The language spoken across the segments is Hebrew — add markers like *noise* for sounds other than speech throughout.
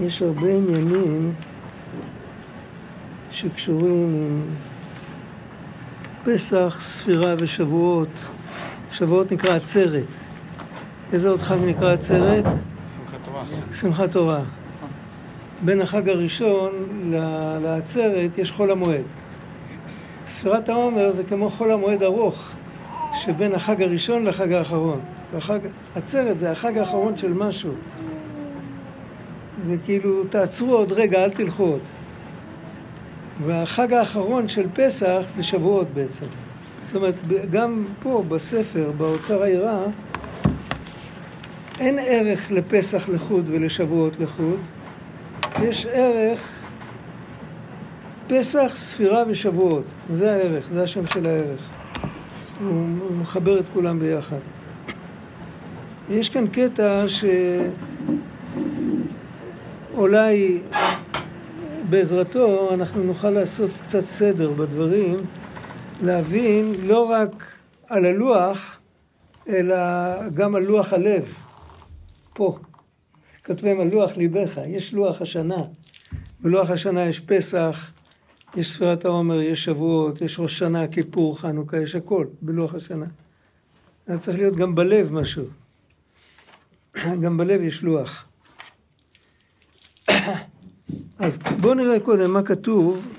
יש הרבה עניינים שקשורים עם פסח, ספירה ושבועות. שבועות נקרא עצרת. איזה עוד חג נקרא עצרת? שמחת תורה. שמחת תורה. בין החג הראשון לעצרת יש חול המועד. ספירת העומר זה כמו חול המועד ארוך שבין החג הראשון לחג האחרון. החג, עצרת זה החג האחרון של משהו. זה כאילו, תעצרו עוד רגע, אל תלכו עוד. והחג האחרון של פסח זה שבועות בעצם. זאת אומרת, גם פה בספר, באוצר העירה, אין ערך לפסח לחוד ולשבועות לחוד. יש ערך פסח, ספירה ושבועות. זה הערך, זה השם של הערך. הוא מחבר את כולם ביחד. יש כאן קטע שאולי בעזרתו אנחנו נוכל לעשות קצת סדר בדברים, להבין לא רק על הלוח, אלא גם על לוח הלב. פה, כותבים על לוח ליבך, יש לוח השנה. בלוח השנה יש פסח, יש ספירת העומר, יש שבועות, יש ראש שנה, כיפור, חנוכה, יש הכל בלוח השנה. זה צריך להיות גם בלב משהו. גם בלב יש לוח. אז בואו נראה קודם מה כתוב.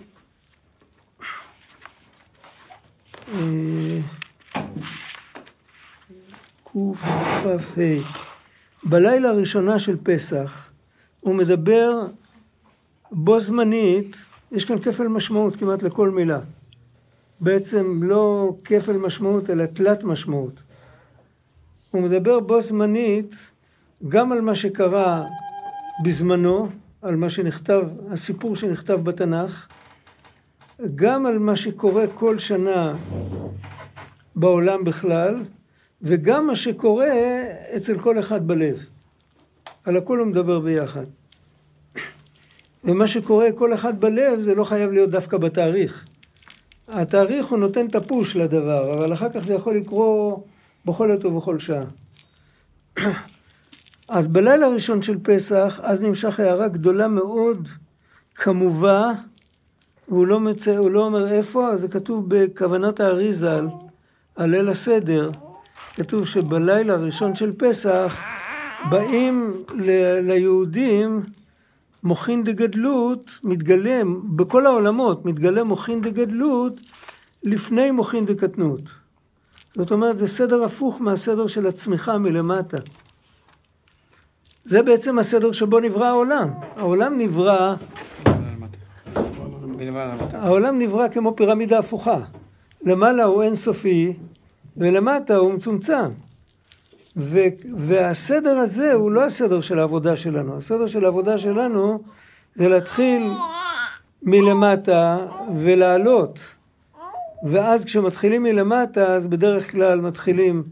אה, קכ"ה בלילה הראשונה של פסח הוא מדבר בו זמנית, יש כאן כפל משמעות כמעט לכל מילה. בעצם לא כפל משמעות אלא תלת משמעות. הוא מדבר בו זמנית גם על מה שקרה בזמנו, על מה שנכתב, הסיפור שנכתב בתנ"ך, גם על מה שקורה כל שנה בעולם בכלל, וגם מה שקורה אצל כל אחד בלב. על הכל הוא מדבר ביחד. ומה שקורה כל אחד בלב זה לא חייב להיות דווקא בתאריך. התאריך הוא נותן את הפוש לדבר, אבל אחר כך זה יכול לקרות בכל עת ובכל שעה. אז בלילה הראשון של פסח, אז נמשך הערה גדולה מאוד, כמובן, והוא לא, מצא, לא אומר איפה, אז זה כתוב בכוונת האריזל, על ליל הסדר, כתוב שבלילה הראשון של פסח, באים ל- ליהודים מוחין דגדלות, מתגלם, בכל העולמות מתגלה מוחין דגדלות לפני מוחין דקטנות. זאת אומרת, זה סדר הפוך מהסדר של הצמיחה מלמטה. זה בעצם הסדר שבו נברא העולם. העולם נברא... העולם נברא כמו פירמידה הפוכה. למעלה הוא אינסופי ולמטה הוא מצומצם. ו- והסדר הזה הוא לא הסדר של העבודה שלנו. הסדר של העבודה שלנו זה להתחיל מלמטה ולעלות. ואז כשמתחילים מלמטה, אז בדרך כלל מתחילים,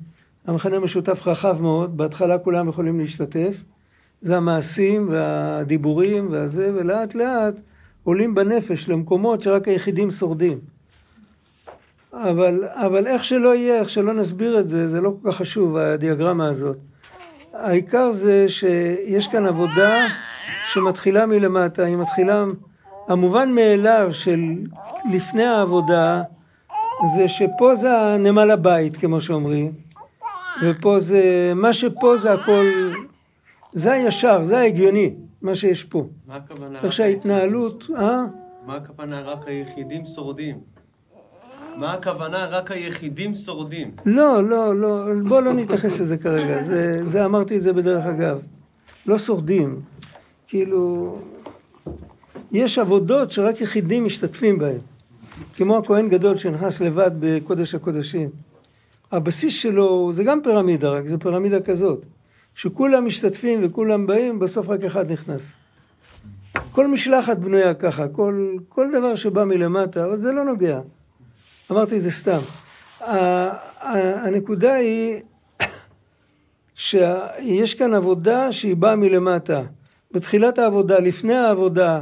המכנה משותף רחב מאוד, בהתחלה כולם יכולים להשתתף. זה המעשים והדיבורים והזה, ולאט לאט עולים בנפש למקומות שרק היחידים שורדים. אבל, אבל איך שלא יהיה, איך שלא נסביר את זה, זה לא כל כך חשוב, הדיאגרמה הזאת. העיקר זה שיש כאן עבודה שמתחילה מלמטה, היא מתחילה, המובן מאליו של לפני העבודה, זה שפה זה הנמל הבית, כמו שאומרים, ופה זה, מה שפה זה הכל זה הישר, זה ההגיוני, מה שיש פה. מה הכוונה? איך שההתנהלות, אה? מה הכוונה רק היחידים שורדים? מה הכוונה רק היחידים שורדים? לא, לא, לא, בוא לא נתייחס לזה כרגע, זה, זה אמרתי את זה בדרך אגב. לא שורדים, כאילו, יש עבודות שרק יחידים משתתפים בהן. כמו הכהן גדול שנכנס לבד בקודש הקודשים. הבסיס שלו זה גם פירמידה, רק זה פירמידה כזאת. שכולם משתתפים וכולם באים, בסוף רק אחד נכנס. כל משלחת בנויה ככה, כל, כל דבר שבא מלמטה, אבל זה לא נוגע. אמרתי זה סתם. הנקודה היא *coughs* שיש כאן עבודה שהיא באה מלמטה. בתחילת העבודה, לפני העבודה,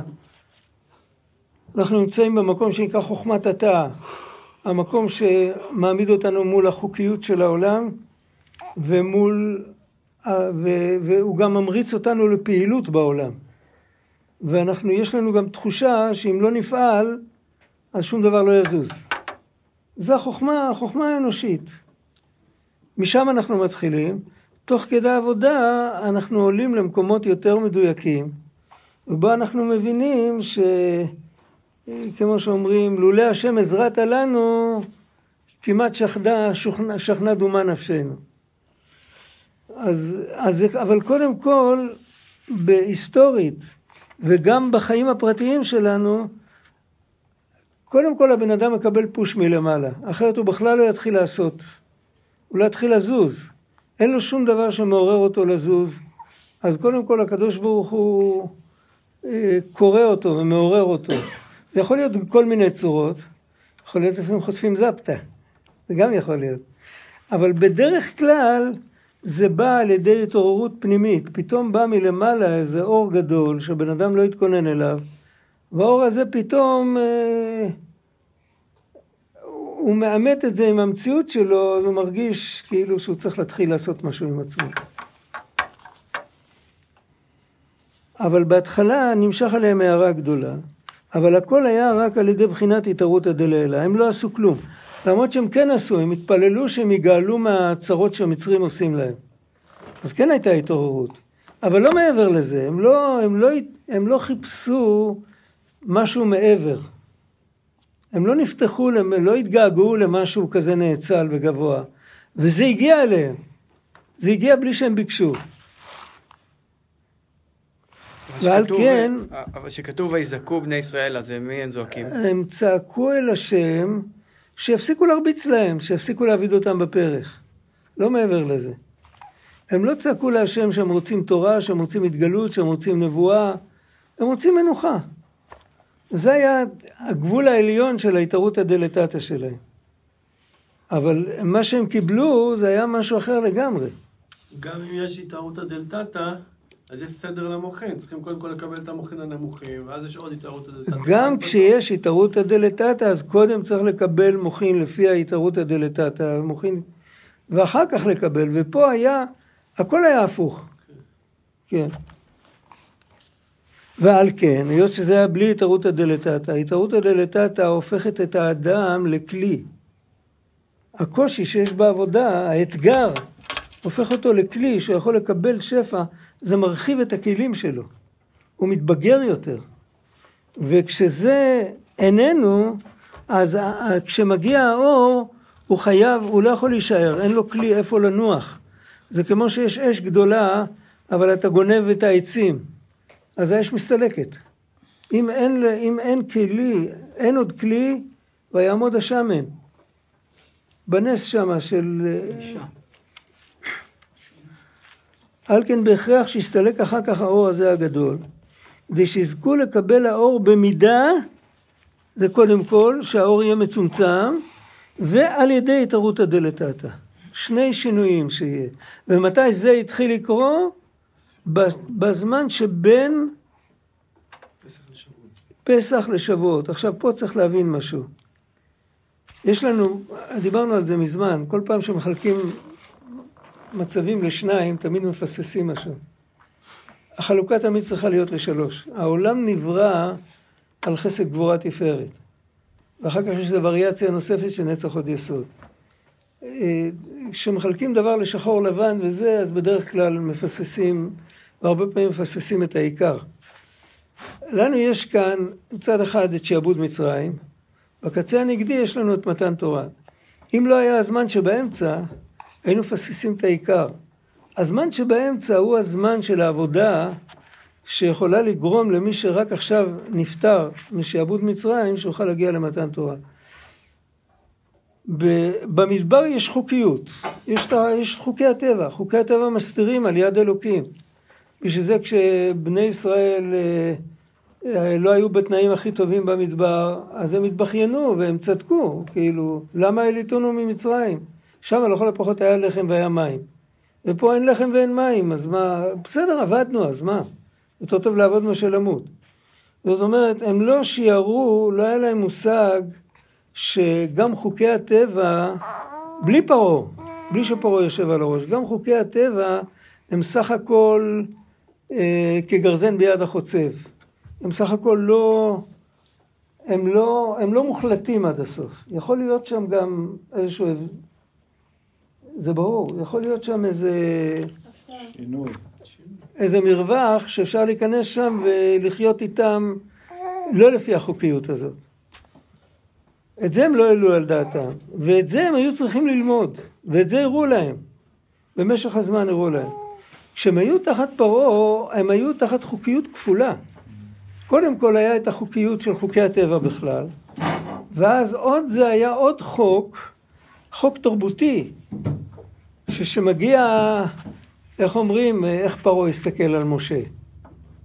אנחנו נמצאים במקום שנקרא חוכמת התא, המקום שמעמיד אותנו מול החוקיות של העולם ומול והוא גם ממריץ אותנו לפעילות בעולם. ואנחנו, יש לנו גם תחושה שאם לא נפעל, אז שום דבר לא יזוז. זו החוכמה, החוכמה האנושית. משם אנחנו מתחילים. תוך כדי עבודה אנחנו עולים למקומות יותר מדויקים, ובו אנחנו מבינים ש... כמו שאומרים, לולא השם עזרת לנו, כמעט שכנה, שכנה, שכנה דומה נפשנו. אז, אז, אבל קודם כל, בהיסטורית, וגם בחיים הפרטיים שלנו, קודם כל הבן אדם מקבל פוש מלמעלה, אחרת הוא בכלל לא יתחיל לעשות. הוא לא יתחיל לזוז. אין לו שום דבר שמעורר אותו לזוז. אז קודם כל הקדוש ברוך הוא אה, קורא אותו ומעורר אותו. זה יכול להיות בכל מיני צורות. יכול להיות לפעמים חוטפים זפטה. זה גם יכול להיות. אבל בדרך כלל זה בא על ידי התעוררות פנימית. פתאום בא מלמעלה איזה אור גדול שבן אדם לא התכונן אליו, והאור הזה פתאום, אה, הוא מאמת את זה עם המציאות שלו, אז הוא מרגיש כאילו שהוא צריך להתחיל לעשות משהו עם עצמו. אבל בהתחלה נמשך עליהם הערה גדולה, אבל הכל היה רק על ידי בחינת התערותא דלעילא, הם לא עשו כלום. למרות שהם כן עשו, הם התפללו שהם יגאלו מהצרות שהמצרים עושים להם. אז כן הייתה התעוררות. אבל לא מעבר לזה, הם לא, הם לא, הם לא חיפשו משהו מעבר. הם לא נפתחו, הם לא התגעגעו למשהו כזה נאצל וגבוה. וזה הגיע אליהם. זה הגיע בלי שהם ביקשו. ועל כן... אבל כשכתוב ויזעקו בני ישראל, אז מי הם זועקים? הם צעקו אל השם שיפסיקו להרביץ להם, שיפסיקו להעביד אותם בפרך. לא מעבר לזה. הם לא צעקו להשם שהם רוצים תורה, שהם רוצים התגלות, שהם רוצים נבואה, הם רוצים מנוחה. זה היה הגבול העליון של ההתערותא דלתתא שלהם. אבל מה שהם קיבלו זה היה משהו אחר לגמרי. גם אם יש התערותא דלתתא, אז יש סדר למוחין, צריכים קודם כל לקבל את המוחין הנמוכים, ואז יש עוד התערותא דלתתא. גם כשיש התערותא דלתתא, אז קודם צריך לקבל מוחין לפי ההתערותא דלתתא, מוחין, ואחר כך לקבל, ופה היה, הכל היה הפוך. כן. ועל כן, היות שזה היה בלי התערותא דלתתא, התערותא דלתתא הופכת את האדם לכלי. הקושי שיש בעבודה, האתגר, הופך אותו לכלי שיכול לקבל שפע, זה מרחיב את הכלים שלו. הוא מתבגר יותר. וכשזה איננו, אז כשמגיע האור, הוא חייב, הוא לא יכול להישאר, אין לו כלי איפה לנוח. זה כמו שיש אש גדולה, אבל אתה גונב את העצים. אז האש מסתלקת. אם אין, אם אין כלי, אין עוד כלי, ויעמוד השמן. בנס שמה של... אישה. על כן בהכרח שיסתלק אחר כך האור הזה הגדול, כדי שיזכו לקבל האור במידה, זה קודם כל שהאור יהיה מצומצם, ועל ידי התערותא דלתתא. שני שינויים שיהיה. ומתי זה התחיל לקרות? בזמן שבין פסח לשבועות. עכשיו פה צריך להבין משהו. יש לנו, דיברנו על זה מזמן, כל פעם שמחלקים מצבים לשניים, תמיד מפספסים משהו. החלוקה תמיד צריכה להיות לשלוש. העולם נברא על חסד גבורה תפארת. ואחר כך יש איזו וריאציה נוספת של נצח עוד יסוד. אה, כשמחלקים דבר לשחור לבן וזה, אז בדרך כלל מפספסים, והרבה פעמים מפספסים את העיקר. לנו יש כאן מצד אחד את שעבוד מצרים, בקצה הנגדי יש לנו את מתן תורה. אם לא היה הזמן שבאמצע, היינו מפספסים את העיקר. הזמן שבאמצע הוא הזמן של העבודה שיכולה לגרום למי שרק עכשיו נפטר משעבוד מצרים, שיוכל להגיע למתן תורה. במדבר יש חוקיות, יש, יש חוקי הטבע, חוקי הטבע מסתירים על יד אלוקים. בשביל זה כשבני ישראל אה, אה, לא היו בתנאים הכי טובים במדבר, אז הם התבכיינו והם צדקו, כאילו, למה העליתונו ממצרים? שם לכל הפחות היה לחם והיה מים. ופה אין לחם ואין מים, אז מה, בסדר, עבדנו, אז מה? יותר טוב לעבוד מאשר למות. זאת אומרת, הם לא שיערו, לא היה להם מושג שגם חוקי הטבע, בלי פרעה, בלי שפרעה יושב על הראש, גם חוקי הטבע הם סך הכל אה, כגרזן ביד החוצב. הם סך הכל לא, הם לא, הם לא מוחלטים עד הסוף. יכול להיות שם גם איזשהו, זה ברור, יכול להיות שם איזה, שינוי. איזה מרווח שאפשר להיכנס שם ולחיות איתם לא לפי החוקיות הזאת. את זה הם לא העלו על דעתם, ואת זה הם היו צריכים ללמוד, ואת זה הראו להם. במשך הזמן הראו להם. כשהם היו תחת פרעה, הם היו תחת חוקיות כפולה. קודם כל היה את החוקיות של חוקי הטבע בכלל, ואז עוד זה היה עוד חוק, חוק תרבותי, שכשמגיע, איך אומרים, איך פרעה הסתכל על משה?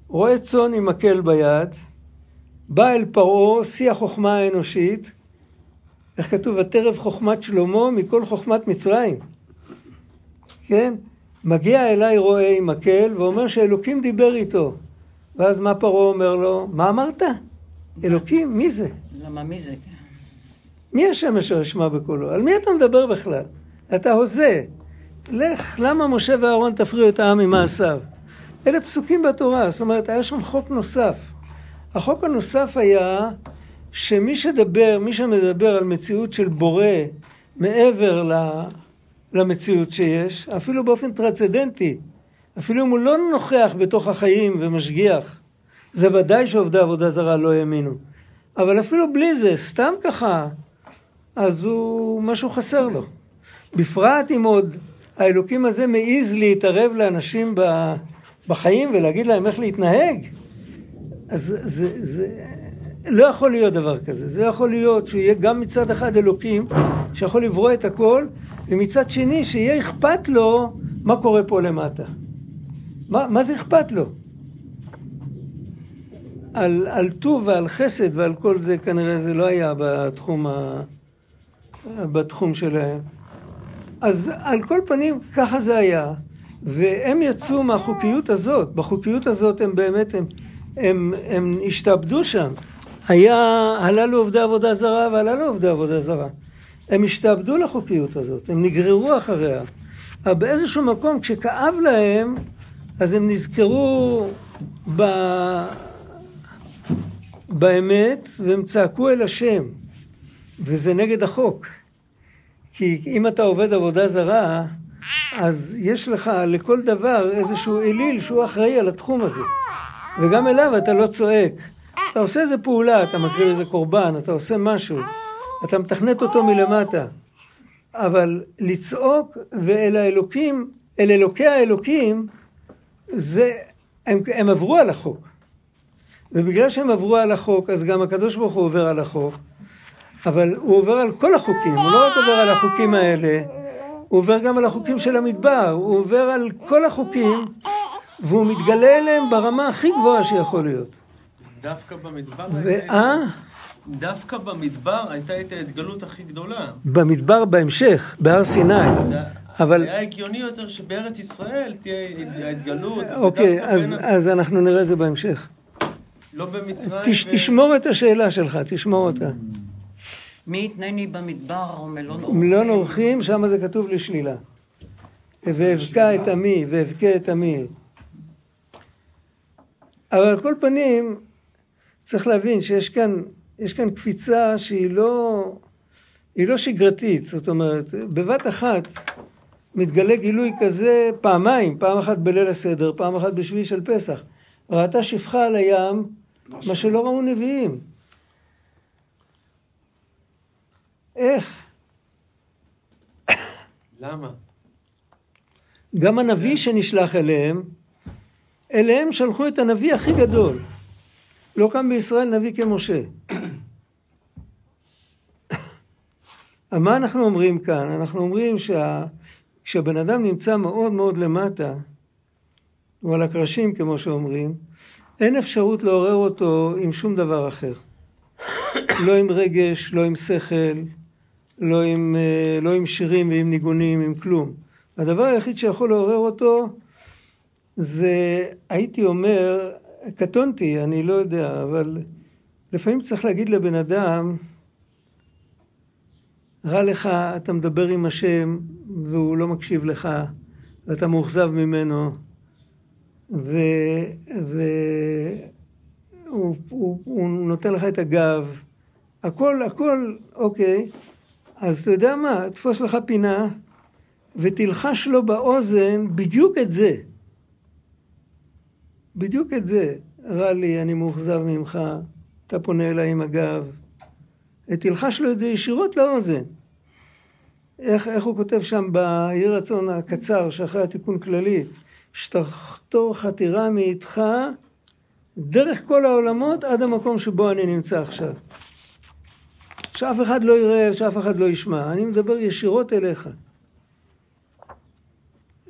רואה צאן עם מקל ביד, בא אל פרעה, שיא החוכמה האנושית, איך כתוב? ותרב חוכמת שלמה מכל חוכמת מצרים. כן? מגיע אליי רועה עם מקל ואומר שאלוקים דיבר איתו. ואז מה פרעה אומר לו? מה אמרת? אלוקים? מי זה? למה מי זה? מי השם אשר אשמע בקולו? על מי אתה מדבר בכלל? אתה הוזה. לך, למה משה ואהרון תפריעו את העם ממעשיו? אלה פסוקים בתורה, זאת אומרת, היה שם חוק נוסף. החוק הנוסף היה שמי שדבר, מי שמדבר על מציאות של בורא מעבר למציאות שיש, אפילו באופן טרצדנטי, אפילו אם הוא לא נוכח בתוך החיים ומשגיח, זה ודאי שעובדי עבודה זרה לא האמינו. אבל אפילו בלי זה, סתם ככה, אז הוא, משהו חסר לו. בפרט אם עוד האלוקים הזה מעז להתערב לאנשים בחיים ולהגיד להם איך להתנהג, אז זה, זה, זה לא יכול להיות דבר כזה. זה יכול להיות שהוא יהיה גם מצד אחד אלוקים, שיכול לברוא את הכל, ומצד שני שיהיה אכפת לו מה קורה פה למטה. מה, מה זה אכפת לו? על, על טוב ועל חסד ועל כל זה כנראה זה לא היה בתחום, ה, בתחום שלהם. אז על כל פנים ככה זה היה, והם יצאו מהחוקיות הזאת, בחוקיות הזאת הם באמת, הם, הם, הם השתעבדו שם. היה, הללו עובדי עבודה זרה והללו עובדי עבודה זרה. הם השתעבדו לחוקיות הזאת, הם נגררו אחריה. אבל באיזשהו מקום, כשכאב להם, אז הם נזכרו ב... באמת, והם צעקו אל השם, וזה נגד החוק. כי אם אתה עובד עבודה זרה, אז יש לך לכל דבר איזשהו אליל שהוא אחראי על התחום הזה. וגם אליו אתה לא צועק. אתה עושה איזה פעולה, אתה מקריב איזה קורבן, אתה עושה משהו, אתה מתכנת אותו מלמטה. אבל לצעוק ואל האלוקים, אל אלוקי האלוקים, זה, הם, הם עברו על החוק. ובגלל שהם עברו על החוק, אז גם הקדוש ברוך הוא עובר על החוק. אבל הוא עובר על כל החוקים, הוא לא רק עובר על החוקים האלה, הוא עובר גם על החוקים של המדבר, הוא עובר על כל החוקים, והוא מתגלה אליהם ברמה הכי גבוהה שיכול להיות. דווקא במדבר ואה? דווקא במדבר הייתה את ההתגלות הכי גדולה. במדבר בהמשך, בהר סיני. אבל, היה הגיוני יותר שבארץ ישראל תהיה ההתגלות. אוקיי, אז, בין אז אנחנו נראה את זה בהמשך. לא במצרים. תש, ו- תשמור את השאלה שלך, תשמור אותה. מי יתנני במדבר ומלון מלון אורחים, שם זה כתוב לשלילה. ואבקע את עמי, ואבכה את עמי. אבל על כל פנים, צריך להבין שיש כאן, יש כאן קפיצה שהיא לא, היא לא שגרתית. זאת אומרת, בבת אחת מתגלה גילוי כזה פעמיים, פעם אחת בליל הסדר, פעם אחת בשביעי של פסח. ראתה שפחה על הים, מה שלא ראו נביאים. איך? למה? גם הנביא שנשלח אליהם, אליהם שלחו את הנביא הכי גדול. לא קם בישראל נביא כמשה. *coughs* מה אנחנו אומרים כאן? אנחנו אומרים שכשהבן אדם נמצא מאוד מאוד למטה, הוא על הקרשים כמו שאומרים, אין אפשרות לעורר אותו עם שום דבר אחר. *coughs* לא עם רגש, לא עם שכל, לא עם, אה, לא עם שירים ועם ניגונים, עם כלום. הדבר היחיד שיכול לעורר אותו זה, הייתי אומר, קטונתי, אני לא יודע, אבל לפעמים צריך להגיד לבן אדם, רע לך, אתה מדבר עם השם והוא לא מקשיב לך, ואתה מאוכזב ממנו, והוא הוא, הוא נותן לך את הגב, הכל, הכל, אוקיי, אז אתה יודע מה, תפוס לך פינה ותלחש לו באוזן בדיוק את זה. בדיוק את זה. רע לי, אני מאוכזב ממך, אתה פונה אליי עם הגב. תלחש לו את זה ישירות לאוזן. איך, איך הוא כותב שם ביהי רצון הקצר שאחרי התיקון כללי, שתחתור חתירה מאיתך דרך כל העולמות עד המקום שבו אני נמצא עכשיו. שאף אחד לא יראה, שאף אחד לא ישמע. אני מדבר ישירות אליך.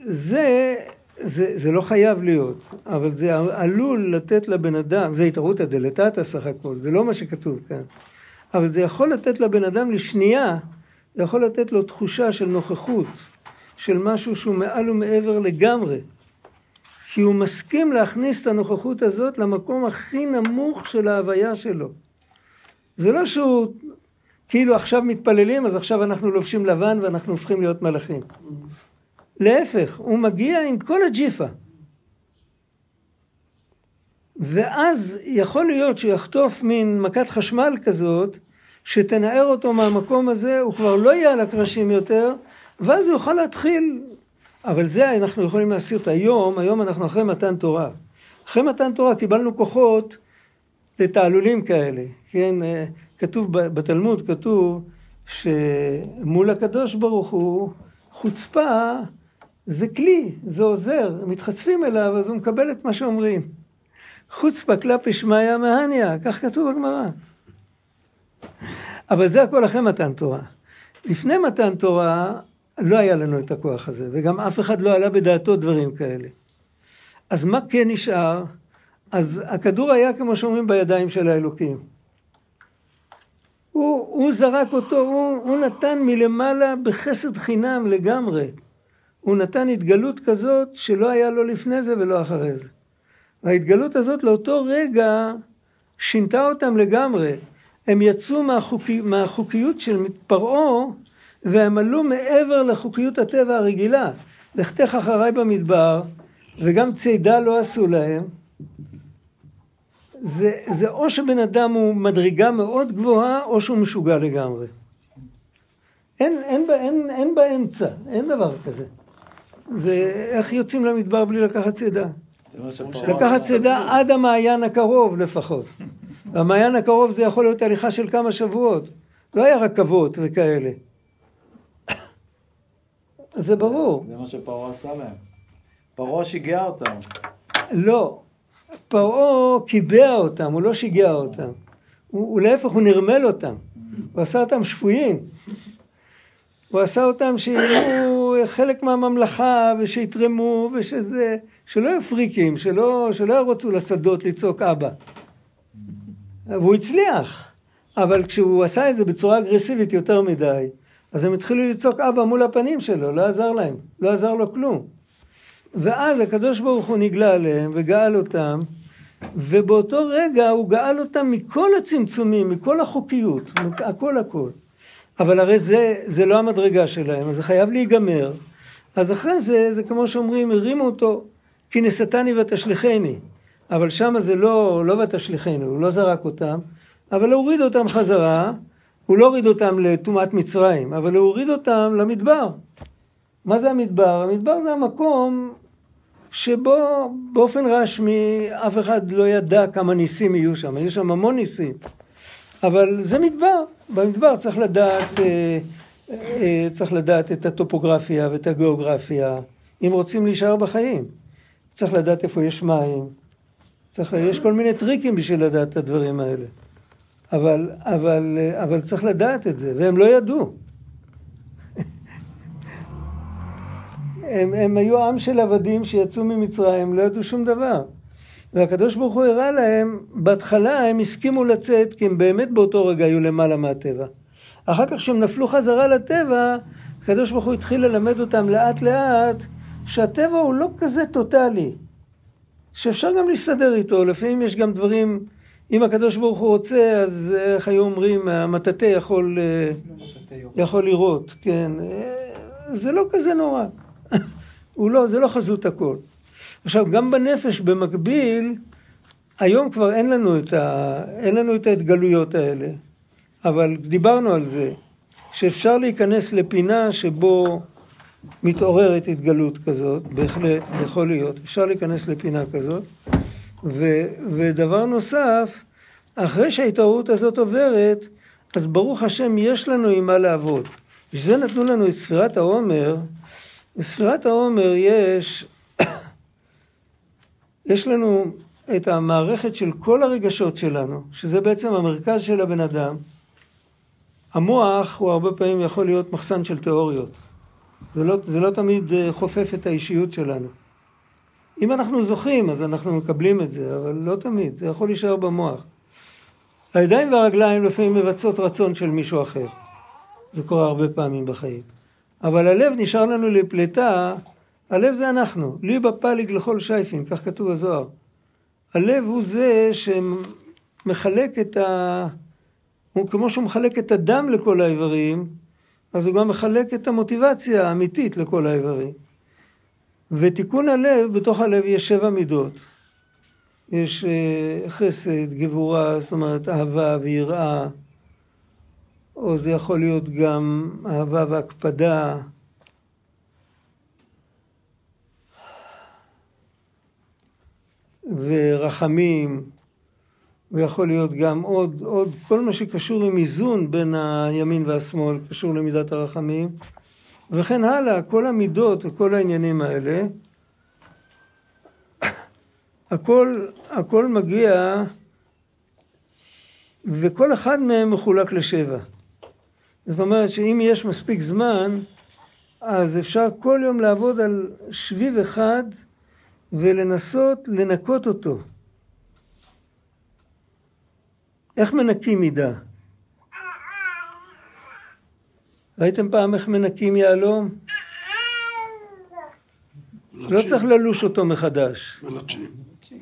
זה, זה, זה לא חייב להיות, אבל זה עלול לתת לבן אדם, זה התערותא דלתתא סך הכל, זה לא מה שכתוב כאן, אבל זה יכול לתת לבן אדם לשנייה, זה יכול לתת לו תחושה של נוכחות, של משהו שהוא מעל ומעבר לגמרי. כי הוא מסכים להכניס את הנוכחות הזאת למקום הכי נמוך של ההוויה שלו. זה לא שהוא כאילו עכשיו מתפללים, אז עכשיו אנחנו לובשים לבן ואנחנו הופכים להיות מלאכים. להפך, הוא מגיע עם כל הג'יפה. ואז יכול להיות שהוא יחטוף מין מכת חשמל כזאת, שתנער אותו מהמקום הזה, הוא כבר לא יהיה על הקרשים יותר, ואז הוא יכול להתחיל, אבל זה אנחנו יכולים להסיר את היום, היום אנחנו אחרי מתן תורה. אחרי מתן תורה קיבלנו כוחות לתעלולים כאלה, כן, כתוב בתלמוד, כתוב שמול הקדוש ברוך הוא, חוצפה זה כלי, זה עוזר, מתחצפים אליו, אז הוא מקבל את מה שאומרים. חוצפה כלפי שמיא מהניה, כך כתוב בגמרא. אבל זה הכל אחרי מתן תורה. לפני מתן תורה לא היה לנו את הכוח הזה, וגם אף אחד לא עלה בדעתו דברים כאלה. אז מה כן נשאר? אז הכדור היה, כמו שאומרים, בידיים של האלוקים. הוא, הוא זרק אותו, הוא, הוא נתן מלמעלה בחסד חינם לגמרי. הוא נתן התגלות כזאת שלא היה לו לפני זה ולא אחרי זה. וההתגלות הזאת לאותו רגע שינתה אותם לגמרי. הם יצאו מהחוקי, מהחוקיות של פרעה והם עלו מעבר לחוקיות הטבע הרגילה. לכתך אחריי במדבר, וגם צידה לא עשו להם. זה, זה או שבן אדם הוא מדרגה מאוד גבוהה, או שהוא משוגע לגמרי. אין, אין, אין, אין באמצע, אין דבר כזה. זה איך יוצאים למדבר בלי לקחת צידה. לקחת צידה עד המעיין הקרוב לפחות. והמעיין הקרוב זה יכול להיות הליכה של כמה שבועות. לא היה רכבות וכאלה. זה ברור. זה מה שפרעה עשה להם. פרעה שיגע אותם. לא, פרעה קיבע אותם, הוא לא שיגע אותם. הוא, הוא להפך, הוא נרמל אותם. הוא עשה אותם שפויים. הוא עשה אותם שיהיו חלק מהממלכה ושיתרמו ושזה, שלא יהיו פריקים, שלא, שלא ירוצו לשדות לצעוק אבא. והוא הצליח, אבל כשהוא עשה את זה בצורה אגרסיבית יותר מדי, אז הם התחילו לצעוק אבא מול הפנים שלו, לא עזר להם, לא עזר לו כלום. ואז הקדוש ברוך הוא נגלה עליהם וגאל אותם, ובאותו רגע הוא גאל אותם מכל הצמצומים, מכל החוקיות, הכל הכל. אבל הרי זה, זה לא המדרגה שלהם, אז זה חייב להיגמר. אז אחרי זה, זה כמו שאומרים, הרימו אותו, כי נשאתני ותשליכני. אבל שם זה לא, לא ותשליכני, הוא לא זרק אותם, אבל הוריד אותם חזרה, הוא לא הוריד אותם לטומאת מצרים, אבל הוא הוריד אותם למדבר. מה זה המדבר? המדבר זה המקום שבו באופן רשמי אף אחד לא ידע כמה ניסים יהיו שם, היו שם המון ניסים. אבל זה מדבר, במדבר צריך לדעת, אה, אה, צריך לדעת את הטופוגרפיה ואת הגיאוגרפיה, אם רוצים להישאר בחיים. צריך לדעת איפה יש מים, צריך, יש כל מיני טריקים בשביל לדעת את הדברים האלה. אבל, אבל, אה, אבל צריך לדעת את זה, והם לא ידעו. הם, הם היו עם של עבדים שיצאו ממצרים, לא ידעו שום דבר. והקדוש ברוך הוא הראה להם, בהתחלה הם הסכימו לצאת, כי הם באמת באותו רגע היו למעלה מהטבע. אחר כך כשהם נפלו חזרה לטבע, הקדוש ברוך הוא התחיל ללמד אותם לאט לאט, שהטבע הוא לא כזה טוטאלי, שאפשר גם להסתדר איתו, לפעמים יש גם דברים, אם הקדוש ברוך הוא רוצה, אז איך היו אומרים, המטאטא יכול, יכול לראות, כן, זה לא כזה נורא. הוא לא, זה לא חזות הכל. עכשיו, גם בנפש במקביל, היום כבר אין לנו את, ה, אין לנו את ההתגלויות האלה, אבל דיברנו על זה, שאפשר להיכנס לפינה שבו מתעוררת התגלות כזאת, בהחלט, יכול להיות, אפשר להיכנס לפינה כזאת. ו, ודבר נוסף, אחרי שההתעוררות הזאת עוברת, אז ברוך השם יש לנו עם מה לעבוד. בשביל זה נתנו לנו את ספירת העומר. בספירת העומר יש, יש לנו את המערכת של כל הרגשות שלנו, שזה בעצם המרכז של הבן אדם. המוח הוא הרבה פעמים יכול להיות מחסן של תיאוריות. זה לא, זה לא תמיד אה, חופף את האישיות שלנו. אם אנחנו זוכים, אז אנחנו מקבלים את זה, אבל לא תמיד, זה יכול להישאר במוח. הידיים והרגליים לפעמים מבצעות רצון של מישהו אחר. זה קורה הרבה פעמים בחיים. אבל הלב נשאר לנו לפלטה, הלב זה אנחנו. ליבה פליג לכל שייפין, כך כתוב בזוהר. הלב הוא זה שמחלק את ה... הוא כמו שהוא מחלק את הדם לכל האיברים, אז הוא גם מחלק את המוטיבציה האמיתית לכל האיברים. ותיקון הלב, בתוך הלב יש שבע מידות. יש אה, חסד, גבורה, זאת אומרת אהבה ויראה, או זה יכול להיות גם אהבה והקפדה. ורחמים, ויכול להיות גם עוד, עוד, כל מה שקשור עם איזון בין הימין והשמאל, קשור למידת הרחמים, וכן הלאה, כל המידות וכל העניינים האלה, הכל, הכל מגיע, וכל אחד מהם מחולק לשבע. זאת אומרת שאם יש מספיק זמן, אז אפשר כל יום לעבוד על שביב אחד ולנסות לנקות אותו. איך מנקים מידה? ראיתם פעם איך מנקים יהלום? לא צריך ללוש אותו מחדש.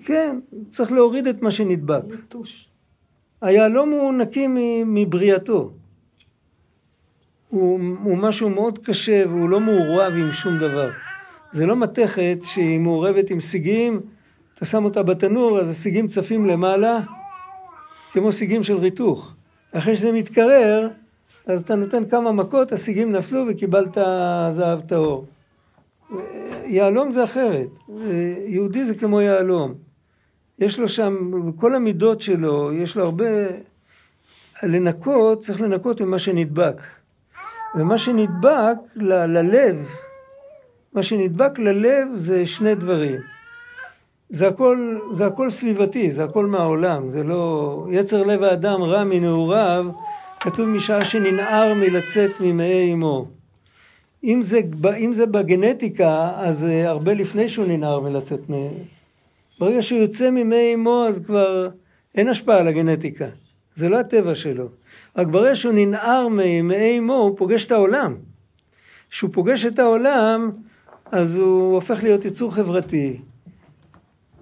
כן, צריך להוריד את מה שנדבק. היהלום הוא נקי מבריאתו. הוא, הוא משהו מאוד קשה והוא לא מעורב עם שום דבר. זה לא מתכת שהיא מעורבת עם סיגים, אתה שם אותה בתנור, אז הסיגים צפים למעלה, כמו סיגים של ריתוך. אחרי שזה מתקרר, אז אתה נותן כמה מכות, הסיגים נפלו וקיבלת זהב טהור. יהלום זה אחרת. יהודי זה כמו יהלום. יש לו שם, כל המידות שלו, יש לו הרבה... לנקות, צריך לנקות ממה שנדבק. ומה שנדבק ל- ללב, מה שנדבק ללב זה שני דברים. זה הכל, זה הכל סביבתי, זה הכל מהעולם, זה לא... יצר לב האדם רע מנעוריו, כתוב משעה שננער מלצאת ממעי אמו. אם זה, אם זה בגנטיקה, אז הרבה לפני שהוא ננער מלצאת מ... ברגע שהוא יוצא ממעי אמו, אז כבר אין השפעה על הגנטיקה. זה לא הטבע שלו. רק ברגע שהוא ננער ממעי אמו, הוא פוגש את העולם. כשהוא פוגש את העולם, אז הוא הופך להיות יצור חברתי.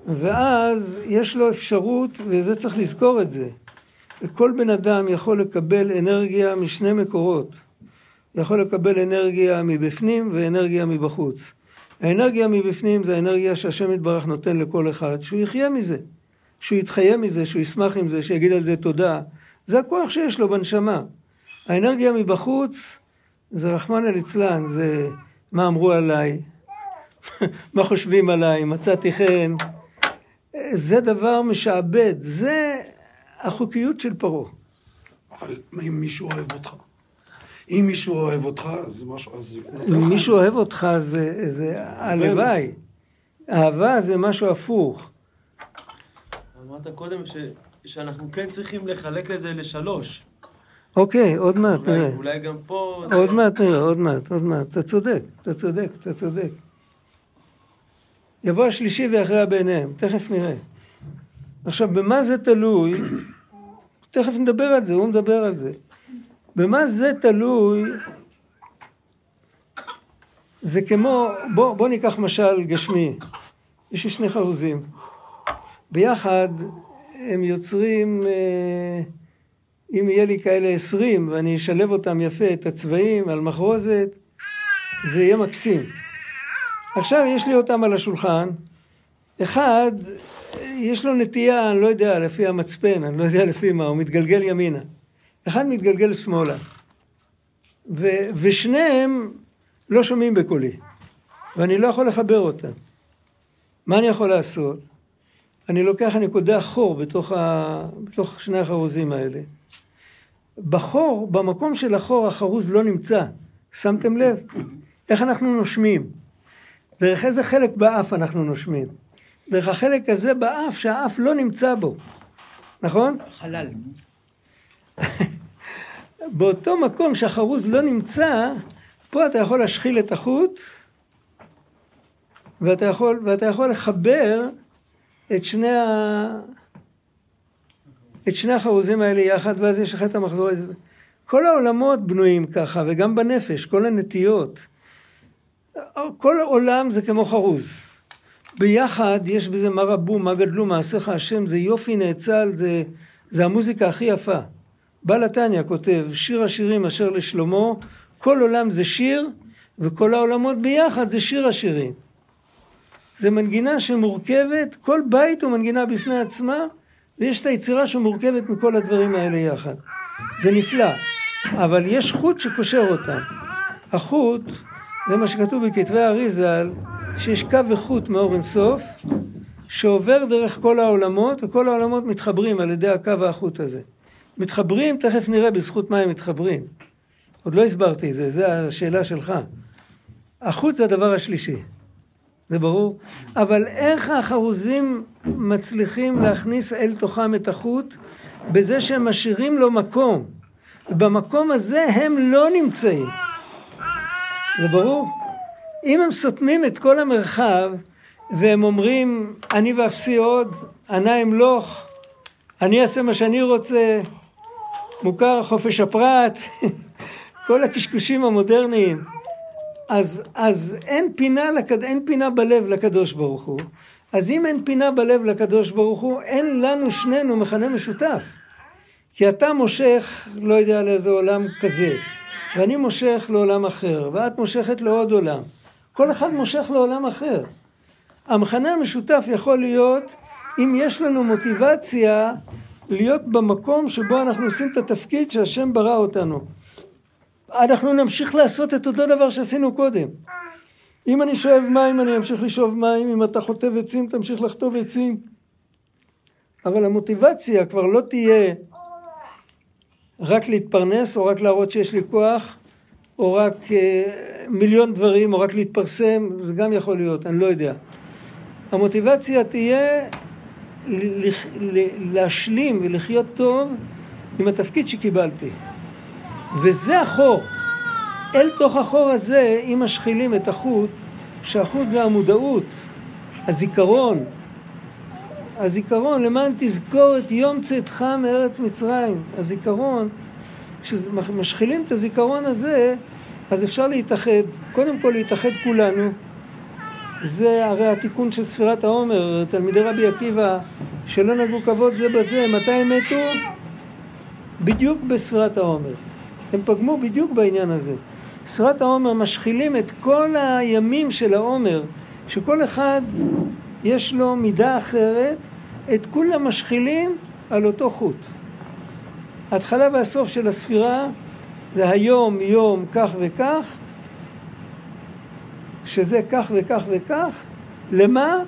ואז יש לו אפשרות, וזה צריך לזכור את זה. כל בן אדם יכול לקבל אנרגיה משני מקורות. יכול לקבל אנרגיה מבפנים ואנרגיה מבחוץ. האנרגיה מבפנים זה האנרגיה שהשם יתברך נותן לכל אחד, שהוא יחיה מזה. שהוא יתחיה מזה, שהוא ישמח עם זה, שיגיד על זה תודה. זה הכוח שיש לו בנשמה. האנרגיה מבחוץ זה רחמנא ליצלן, זה מה אמרו עליי, *laughs* מה חושבים עליי, מצאתי חן. זה דבר משעבד, זה החוקיות של פרעה. אבל אם מישהו אוהב אותך, אם מישהו אוהב אותך, אז משהו, אז... אם מישהו אוהב אותך זה, זה הלוואי. אהבה זה משהו הפוך. אמרת קודם ש, שאנחנו כן צריכים לחלק את זה לשלוש. אוקיי, עוד מעט אולי, נראה. אולי גם פה... עוד מעט נראה, עוד מעט, עוד מעט. אתה צודק, אתה צודק, אתה צודק. יבוא השלישי ויכריע ביניהם, תכף נראה. עכשיו, במה זה תלוי? תכף נדבר על זה, הוא מדבר על זה. במה זה תלוי? זה כמו, בוא, בוא ניקח משל גשמי. יש לי שני חרוזים. ביחד הם יוצרים, אה, אם יהיה לי כאלה עשרים ואני אשלב אותם יפה, את הצבעים על מחרוזת, זה יהיה מקסים. עכשיו יש לי אותם על השולחן, אחד, יש לו נטייה, אני לא יודע, לפי המצפן, אני לא יודע *laughs* לפי מה, הוא מתגלגל ימינה. אחד מתגלגל שמאלה. ו, ושניהם לא שומעים בקולי, ואני לא יכול לחבר אותם. מה אני יכול לעשות? אני לוקח, אני קודח חור בתוך, ה, בתוך שני החרוזים האלה. בחור, במקום של החור, החרוז לא נמצא. שמתם לב? איך אנחנו נושמים? דרך איזה חלק באף אנחנו נושמים? דרך החלק הזה באף שהאף לא נמצא בו, נכון? חלל. *laughs* באותו מקום שהחרוז לא נמצא, פה אתה יכול להשחיל את החוט ואתה יכול, ואתה יכול לחבר את שני, ה... את שני החרוזים האלה יחד, ואז יש לך את המחזור הזה. כל העולמות בנויים ככה, וגם בנפש, כל הנטיות. כל עולם זה כמו חרוז. ביחד יש בזה מה רבו, מה גדלו, מעשיך השם, זה יופי נאצל, זה, זה המוזיקה הכי יפה. בעל התניא כותב, שיר השירים אשר לשלמה, כל עולם זה שיר, וכל העולמות ביחד זה שיר השירים. זה מנגינה שמורכבת, כל בית הוא מנגינה בפני עצמה, ויש את היצירה שמורכבת מכל הדברים האלה יחד. זה נפלא, אבל יש חוט שקושר אותם. החוט, זה מה שכתוב בכתבי האריזל, שיש קו וחוט מאור אינסוף, שעובר דרך כל העולמות, וכל העולמות מתחברים על ידי הקו והחוט הזה. מתחברים, תכף נראה בזכות מה הם מתחברים. עוד לא הסברתי את זה, זו השאלה שלך. החוט זה הדבר השלישי, זה ברור? אבל איך החרוזים מצליחים להכניס אל תוכם את החוט? בזה שהם משאירים לו מקום. ובמקום הזה הם לא נמצאים. זה ברור? אם הם סותמים את כל המרחב והם אומרים אני ואפסי עוד, ענה אמלוך, אני אעשה מה שאני רוצה, מוכר חופש הפרט, *laughs* כל הקשקושים המודרניים. אז, אז אין, פינה. אין פינה בלב לקדוש ברוך הוא. אז אם אין פינה בלב לקדוש ברוך הוא, אין לנו שנינו מכנה משותף. כי אתה מושך, לא יודע לאיזה עולם כזה, ואני מושך לעולם אחר, ואת מושכת לעוד עולם. כל אחד מושך לעולם אחר. המכנה המשותף יכול להיות אם יש לנו מוטיבציה להיות במקום שבו אנחנו עושים את התפקיד שהשם ברא אותנו. אנחנו נמשיך לעשות את אותו דבר שעשינו קודם. אם אני שואב מים, אני אמשיך לשאוב מים, אם אתה חוטב עצים, תמשיך לכתוב עצים. אבל המוטיבציה כבר לא תהיה רק להתפרנס, או רק להראות שיש לי כוח, או רק אה, מיליון דברים, או רק להתפרסם, זה גם יכול להיות, אני לא יודע. המוטיבציה תהיה להשלים ולחיות טוב עם התפקיד שקיבלתי. וזה החור. אל תוך החור הזה, אם משחילים את החוט, שהחוט זה המודעות, הזיכרון. הזיכרון, למען תזכור את יום צאתך מארץ מצרים. הזיכרון, כשמשחילים את הזיכרון הזה, אז אפשר להתאחד. קודם כל להתאחד כולנו. זה הרי התיקון של ספירת העומר, תלמידי רבי עקיבא שלא נגעו כבוד זה בזה, מתי הם מתו? בדיוק בספירת העומר. הם פגמו בדיוק בעניין הזה. ספירת העומר משחילים את כל הימים של העומר, שכל אחד יש לו מידה אחרת, את כולם משחילים על אותו חוט. ההתחלה והסוף של הספירה זה היום, יום, כך וכך, שזה כך וכך וכך, למה?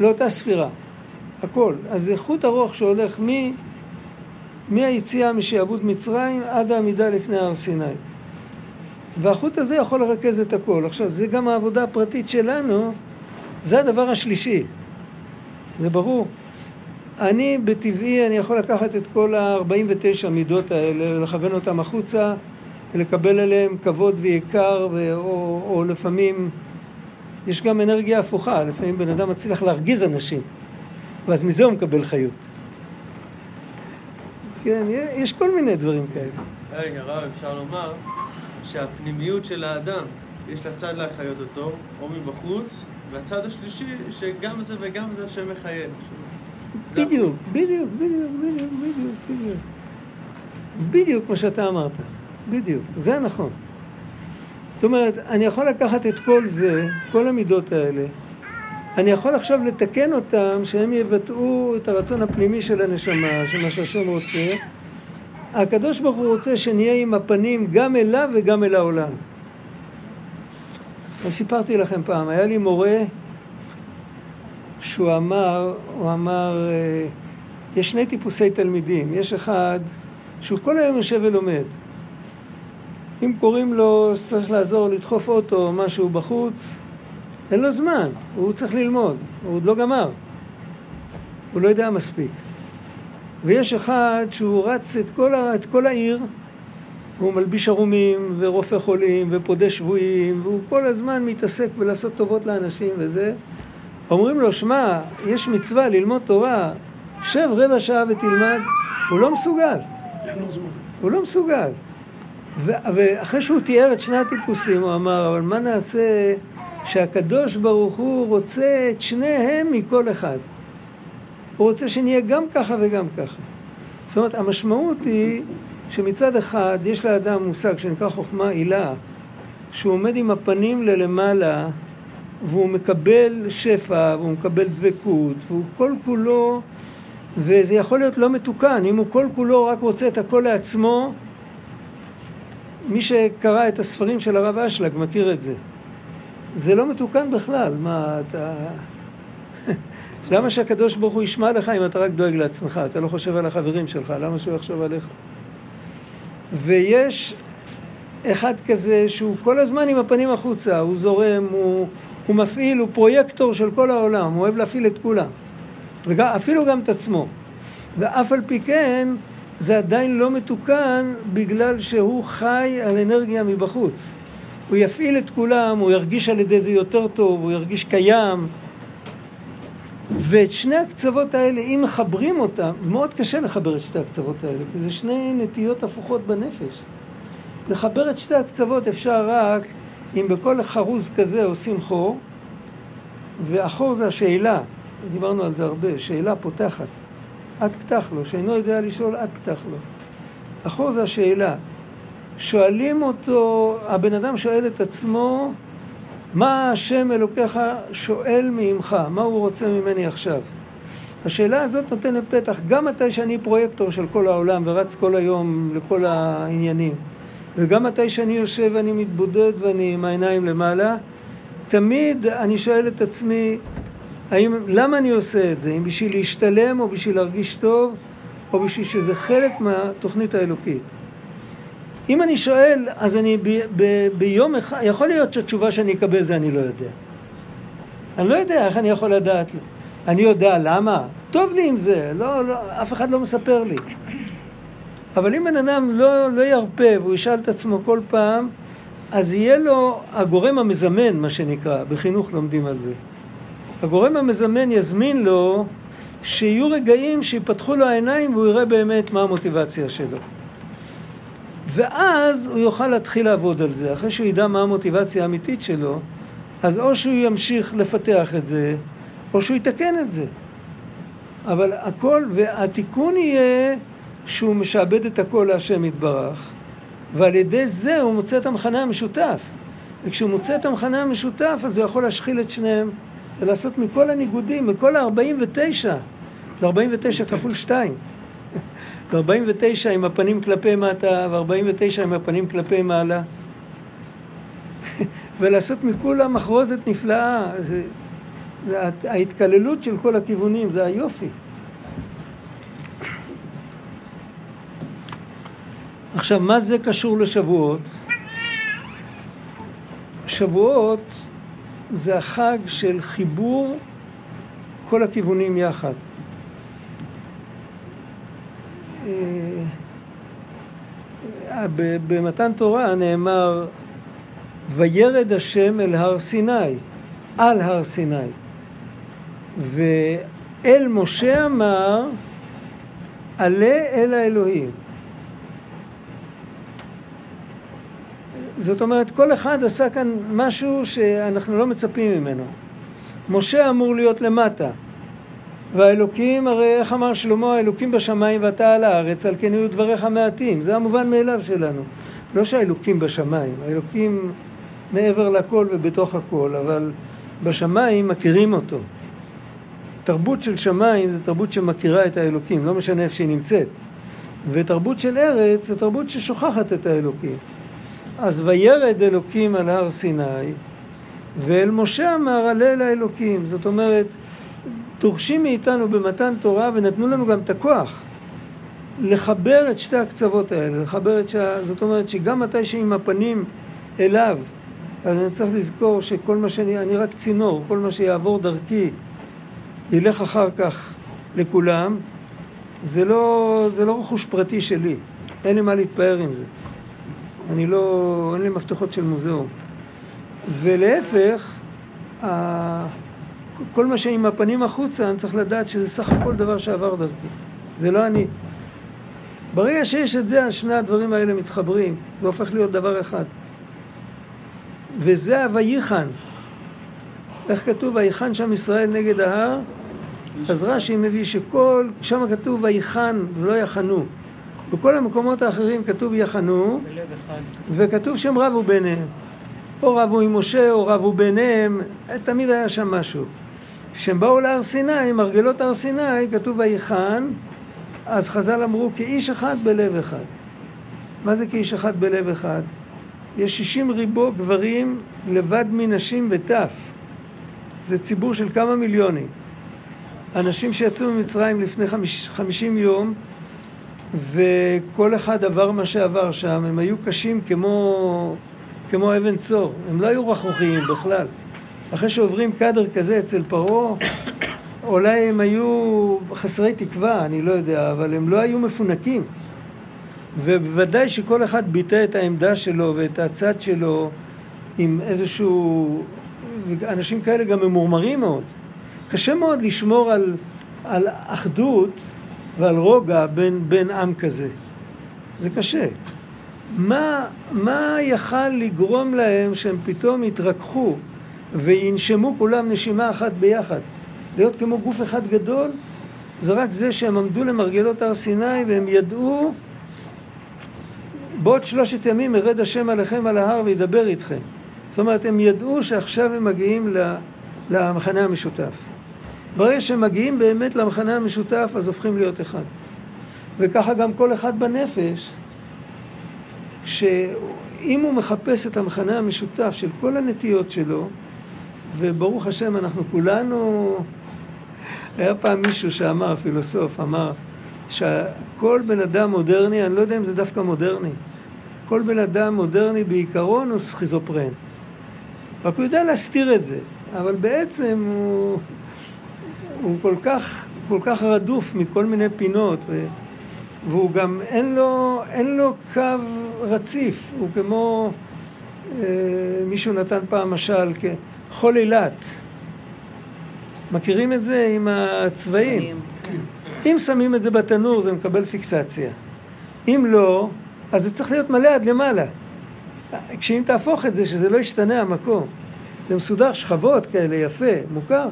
לאותה ספירה. הכל. אז זה חוט ארוך שהולך מ... מהיציאה משעבוד מצרים עד העמידה לפני הר סיני. והחוט הזה יכול לרכז את הכל. עכשיו, זה גם העבודה הפרטית שלנו, זה הדבר השלישי. זה ברור. אני בטבעי, אני יכול לקחת את כל ה-49 מידות האלה, לכוון אותם החוצה, ולקבל עליהם כבוד ויקר, ו- או, או לפעמים יש גם אנרגיה הפוכה, לפעמים בן אדם מצליח להרגיז אנשים, ואז מזה הוא מקבל חיות. כן, יש כל מיני דברים כאלה. רגע, רב, אפשר לומר שהפנימיות של האדם, יש לה צד להחיות אותו, או מבחוץ, והצד השלישי, שגם זה וגם זה השם מחיה. בדיוק, בדיוק, בדיוק, בדיוק, בדיוק, בדיוק. בדיוק מה שאתה אמרת. בדיוק, זה נכון. זאת אומרת, אני יכול לקחת את כל זה, כל המידות האלה, אני יכול עכשיו לתקן אותם, שהם יבטאו את הרצון הפנימי של הנשמה, של מה שהשם רוצה. הקדוש ברוך הוא רוצה שנהיה עם הפנים גם אליו וגם אל העולם. אז סיפרתי לכם פעם, היה לי מורה שהוא אמר, הוא אמר, אה, יש שני טיפוסי תלמידים, יש אחד שהוא כל היום יושב ולומד. אם קוראים לו צריך לעזור לדחוף אוטו או משהו בחוץ, אין לו זמן, הוא צריך ללמוד, הוא עוד לא גמר, הוא לא יודע מספיק. ויש אחד שהוא רץ את כל, ה, את כל העיר, הוא מלביש ערומים ורופא חולים ופודה שבויים, והוא כל הזמן מתעסק בלעשות טובות לאנשים וזה. אומרים לו, שמע, יש מצווה ללמוד תורה, שב רבע שעה ותלמד, הוא לא מסוגל. אין לו זמן. הוא לא מסוגל. ואחרי שהוא תיאר את שני הטיפוסים, הוא אמר, אבל מה נעשה שהקדוש ברוך הוא רוצה את שניהם מכל אחד. הוא רוצה שנהיה גם ככה וגם ככה. זאת אומרת, המשמעות היא שמצד אחד יש לאדם מושג שנקרא חוכמה עילה, שהוא עומד עם הפנים ללמעלה והוא מקבל שפע והוא מקבל דבקות והוא כל כולו וזה יכול להיות לא מתוקן, אם הוא כל כולו רק רוצה את הכל לעצמו מי שקרא את הספרים של הרב אשלג מכיר את זה זה לא מתוקן בכלל, מה אתה... למה שהקדוש ברוך הוא ישמע לך אם אתה רק דואג לעצמך, אתה לא חושב על החברים שלך, למה שהוא יחשוב עליך? ויש אחד כזה שהוא כל הזמן עם הפנים החוצה, הוא זורם, הוא, הוא מפעיל, הוא פרויקטור של כל העולם, הוא אוהב להפעיל את כולם, ואפילו גם את עצמו. ואף על פי כן, זה עדיין לא מתוקן בגלל שהוא חי על אנרגיה מבחוץ. הוא יפעיל את כולם, הוא ירגיש על ידי זה יותר טוב, הוא ירגיש קיים. ואת שני הקצוות האלה, אם מחברים אותם, מאוד קשה לחבר את שתי הקצוות האלה, כי זה שני נטיות הפוכות בנפש. לחבר את שתי הקצוות אפשר רק אם בכל חרוז כזה עושים חור, והחור זה השאלה, דיברנו על זה הרבה, שאלה פותחת. עד פתח לו, שאינו יודע לשאול, עד פתח לו. החור זה השאלה. שואלים אותו, הבן אדם שואל את עצמו, מה השם אלוקיך שואל מעמך? מה הוא רוצה ממני עכשיו? השאלה הזאת נותנת פתח גם מתי שאני פרויקטור של כל העולם ורץ כל היום לכל העניינים וגם מתי שאני יושב ואני מתבודד ואני עם העיניים למעלה תמיד אני שואל את עצמי האם, למה אני עושה את זה? אם בשביל להשתלם או בשביל להרגיש טוב או בשביל שזה חלק מהתוכנית האלוקית אם אני שואל, אז אני ב, ב, ביום אחד, יכול להיות שהתשובה שאני אקבל זה אני לא יודע. אני לא יודע איך אני יכול לדעת. אני יודע למה? טוב לי עם זה, לא, לא, אף אחד לא מספר לי. אבל אם בן אדם לא, לא ירפה והוא ישאל את עצמו כל פעם, אז יהיה לו הגורם המזמן, מה שנקרא, בחינוך לומדים על זה. הגורם המזמן יזמין לו שיהיו רגעים שיפתחו לו העיניים והוא יראה באמת מה המוטיבציה שלו. ואז הוא יוכל להתחיל לעבוד על זה. אחרי שהוא ידע מה המוטיבציה האמיתית שלו, אז או שהוא ימשיך לפתח את זה, או שהוא יתקן את זה. אבל הכל, והתיקון יהיה שהוא משעבד את הכל להשם יתברך, ועל ידי זה הוא מוצא את המכנה המשותף. וכשהוא מוצא את המכנה המשותף, אז הוא יכול להשחיל את שניהם, ולעשות מכל הניגודים, מכל ה-49, זה 49 כפול 2. ו-49 עם הפנים כלפי מטה, ו-49 עם הפנים כלפי מעלה. *laughs* ולעשות מכולם מחרוזת נפלאה. זה, זה ההתקללות של כל הכיוונים, זה היופי. עכשיו, מה זה קשור לשבועות? שבועות זה החג של חיבור כל הכיוונים יחד. אה, במתן תורה נאמר וירד השם אל הר סיני, על הר סיני. ואל משה אמר עלה אל האלוהים. זאת אומרת, כל אחד עשה כאן משהו שאנחנו לא מצפים ממנו. משה אמור להיות למטה, והאלוקים, הרי איך אמר שלמה, האלוקים בשמיים ואתה על הארץ, על כן יהיו דבריך מעטים. זה המובן מאליו שלנו. לא שהאלוקים בשמיים, האלוקים מעבר לכל ובתוך הכל, אבל בשמיים מכירים אותו. תרבות של שמיים זה תרבות שמכירה את האלוקים, לא משנה איפה שהיא נמצאת. ותרבות של ארץ זה תרבות ששוכחת את האלוקים. אז וירד אלוקים על הר סיני, ואל משה אמר אל האלוקים. זאת אומרת, דורשים מאיתנו במתן תורה ונתנו לנו גם את הכוח לחבר את שתי הקצוות האלה, לחבר את ש... זאת אומרת שגם מתי שעם הפנים אליו, אז אני צריך לזכור שכל מה שאני, אני רק צינור, כל מה שיעבור דרכי ילך אחר כך לכולם, זה לא, זה לא רכוש פרטי שלי, אין לי מה להתפאר עם זה. אני לא, אין לי מפתחות של מוזיאום. ולהפך, כל מה שעם הפנים החוצה, אני צריך לדעת שזה סך הכל דבר שעבר דרכי. זה לא אני. ברגע שיש את זה, שני הדברים האלה מתחברים, זה הופך להיות דבר אחד. וזה ה"ויחן". איך כתוב? ויחן שם ישראל נגד ההר? אז רש"י מביא שכל, שם כתוב ויחן ולא יחנו. בכל המקומות האחרים כתוב יחנו, וכתוב שהם רבו ביניהם. או רבו עם משה או רבו ביניהם, תמיד היה שם משהו. כשהם באו להר סיני, מרגלות הר סיני, כתוב ויחן, אז חז"ל אמרו כאיש אחד בלב אחד. מה זה כאיש אחד בלב אחד? יש שישים ריבו גברים לבד מנשים וטף. זה ציבור של כמה מיליונים. אנשים שיצאו ממצרים לפני חמיש, חמישים יום, וכל אחד עבר מה שעבר שם, הם היו קשים כמו, כמו אבן צור, הם לא היו רכרוכיים בכלל. אחרי שעוברים קאדר כזה אצל פרעה, אולי הם היו חסרי תקווה, אני לא יודע, אבל הם לא היו מפונקים. ובוודאי שכל אחד ביטא את העמדה שלו ואת הצד שלו עם איזשהו... אנשים כאלה גם ממורמרים מאוד. קשה מאוד לשמור על, על אחדות ועל רוגע בין, בין עם כזה. זה קשה. מה, מה יכל לגרום להם שהם פתאום יתרככו וינשמו כולם נשימה אחת ביחד? להיות כמו גוף אחד גדול? זה רק זה שהם עמדו למרגלות הר סיני והם ידעו בעוד שלושת ימים ירד השם עליכם על ההר וידבר איתכם. זאת אומרת, הם ידעו שעכשיו הם מגיעים למחנה המשותף. ברגע שהם מגיעים באמת למחנה המשותף, אז הופכים להיות אחד. וככה גם כל אחד בנפש, שאם הוא מחפש את המחנה המשותף של כל הנטיות שלו, וברוך השם אנחנו כולנו, היה פעם מישהו שאמר, פילוסוף, אמר, שכל בן אדם מודרני, אני לא יודע אם זה דווקא מודרני, כל בן אדם מודרני בעיקרון הוא סכיזופרן. רק הוא יודע להסתיר את זה, אבל בעצם הוא, הוא כל, כך, כל כך רדוף מכל מיני פינות, ו, והוא גם אין לו, אין לו קו רציף, הוא כמו, אה, מישהו נתן פעם משל כחול אילת. מכירים את זה עם הצבעים? כן. אם שמים את זה בתנור זה מקבל פיקסציה. אם לא, אז זה צריך להיות מלא עד למעלה. כשאם תהפוך את זה, שזה לא ישתנה המקום. זה מסודר, שכבות כאלה, יפה, מוכר.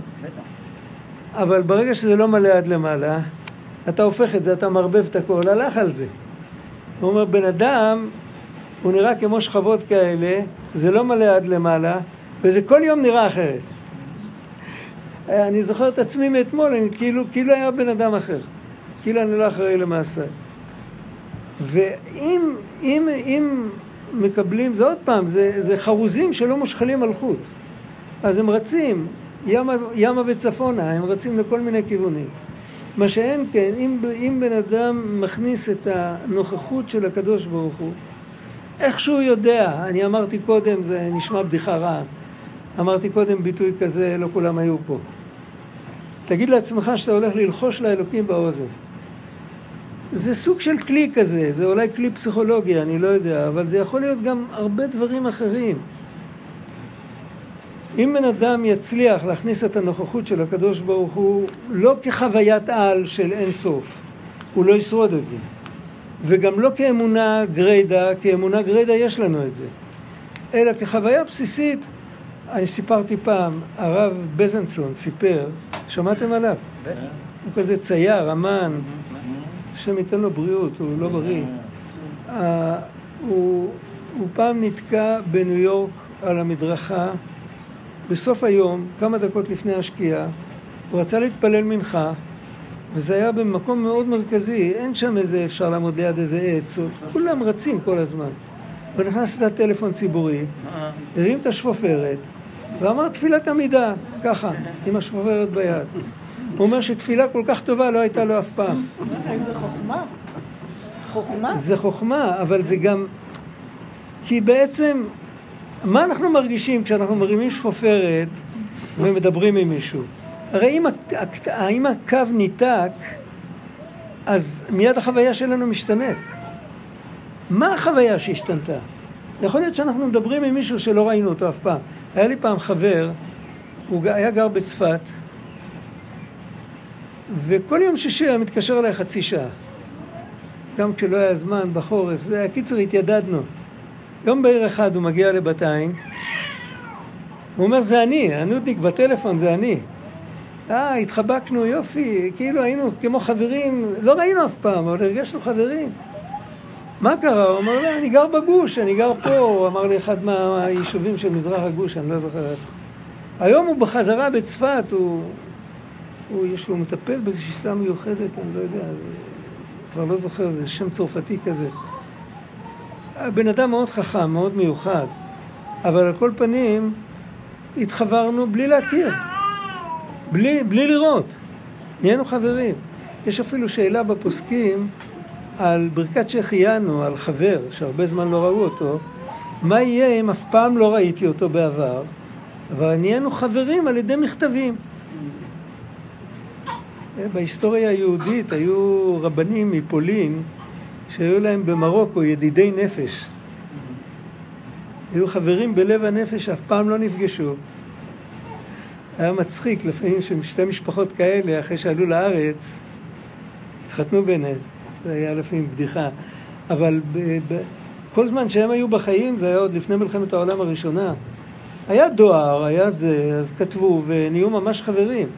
אבל ברגע שזה לא מלא עד למעלה, אתה הופך את זה, אתה מערבב את הכל, הלך על זה. הוא אומר, בן אדם, הוא נראה כמו שכבות כאלה, זה לא מלא עד למעלה, וזה כל יום נראה אחרת. אני זוכר את עצמי מאתמול, אני כאילו, כאילו היה בן אדם אחר. כאילו אני לא אחראי למעשה. ואם אם, אם מקבלים, זה עוד פעם, זה, זה חרוזים שלא מושכלים על חוט. אז הם רצים ימה, ימה וצפונה, הם רצים לכל מיני כיוונים. מה שאין כן, אם, אם בן אדם מכניס את הנוכחות של הקדוש ברוך הוא, איך שהוא יודע, אני אמרתי קודם, זה נשמע בדיחה רעה, אמרתי קודם ביטוי כזה, לא כולם היו פה. תגיד לעצמך שאתה הולך ללחוש לאלוקים באוזן. זה סוג של כלי כזה, זה אולי כלי פסיכולוגי, אני לא יודע, אבל זה יכול להיות גם הרבה דברים אחרים. אם בן אדם יצליח להכניס את הנוכחות של הקדוש ברוך הוא לא כחוויית על של אין סוף, הוא לא ישרוד את זה. וגם לא כאמונה גריידא, כי אמונה גריידא יש לנו את זה. אלא כחוויה בסיסית, אני סיפרתי פעם, הרב בזנסון סיפר, שמעתם עליו? הוא כזה צייר, אמן, השם ייתן לו בריאות, הוא לא בריא. הוא, הוא פעם נתקע בניו יורק על המדרכה בסוף היום, כמה דקות לפני השקיעה, הוא רצה להתפלל מנחה, וזה היה במקום מאוד מרכזי, אין שם איזה, אפשר לעמוד ליד איזה עץ, כולם רצים כל הזמן. הוא נכנס לטלפון ציבורי, הרים את השפופרת, ואמר תפילת עמידה, ככה, עם השפופרת ביד. הוא אומר שתפילה כל כך טובה לא הייתה לו אף פעם. איזה חוכמה. חוכמה. זה חוכמה, אבל זה גם... כי בעצם, מה אנחנו מרגישים כשאנחנו מרימים שפופרת ומדברים עם מישהו? הרי אם, אם הקו ניתק, אז מיד החוויה שלנו משתנית. מה החוויה שהשתנתה? יכול להיות שאנחנו מדברים עם מישהו שלא ראינו אותו אף פעם. היה לי פעם חבר, הוא היה גר בצפת, וכל יום שישי היה מתקשר אליי חצי שעה. גם כשלא היה זמן בחורף, זה היה קיצר התיידדנו. יום בהיר אחד הוא מגיע לבת עין, הוא אומר זה אני, הנודניק בטלפון זה אני. אה, התחבקנו, יופי, כאילו היינו כמו חברים, לא ראינו אף פעם, אבל הרגשנו חברים. מה קרה? הוא אמר, לא, אני גר בגוש, אני גר פה, הוא אמר לי אחד מהיישובים של מזרח הגוש, אני לא זוכר איפה. היום הוא בחזרה בצפת, הוא, הוא יש לו מטפל באיזושהי שיטה מיוחדת, אני לא יודע, כבר לא זוכר, זה שם צרפתי כזה. בן אדם מאוד חכם, מאוד מיוחד, אבל על כל פנים התחברנו בלי להכיר, בלי, בלי לראות, נהיינו חברים. יש אפילו שאלה בפוסקים על ברכת שהחיינו, על חבר שהרבה זמן לא ראו אותו, מה יהיה אם אף פעם לא ראיתי אותו בעבר, אבל נהיינו חברים על ידי מכתבים. בהיסטוריה היהודית היו רבנים מפולין שהיו להם במרוקו ידידי נפש. היו חברים בלב הנפש שאף פעם לא נפגשו. היה מצחיק לפעמים ששתי משפחות כאלה, אחרי שעלו לארץ, התחתנו ביניהם. זה היה לפעמים בדיחה. אבל ב- ב- כל זמן שהם היו בחיים, זה היה עוד לפני מלחמת העולם הראשונה. היה דואר, היה זה, אז כתבו ונהיו ממש חברים.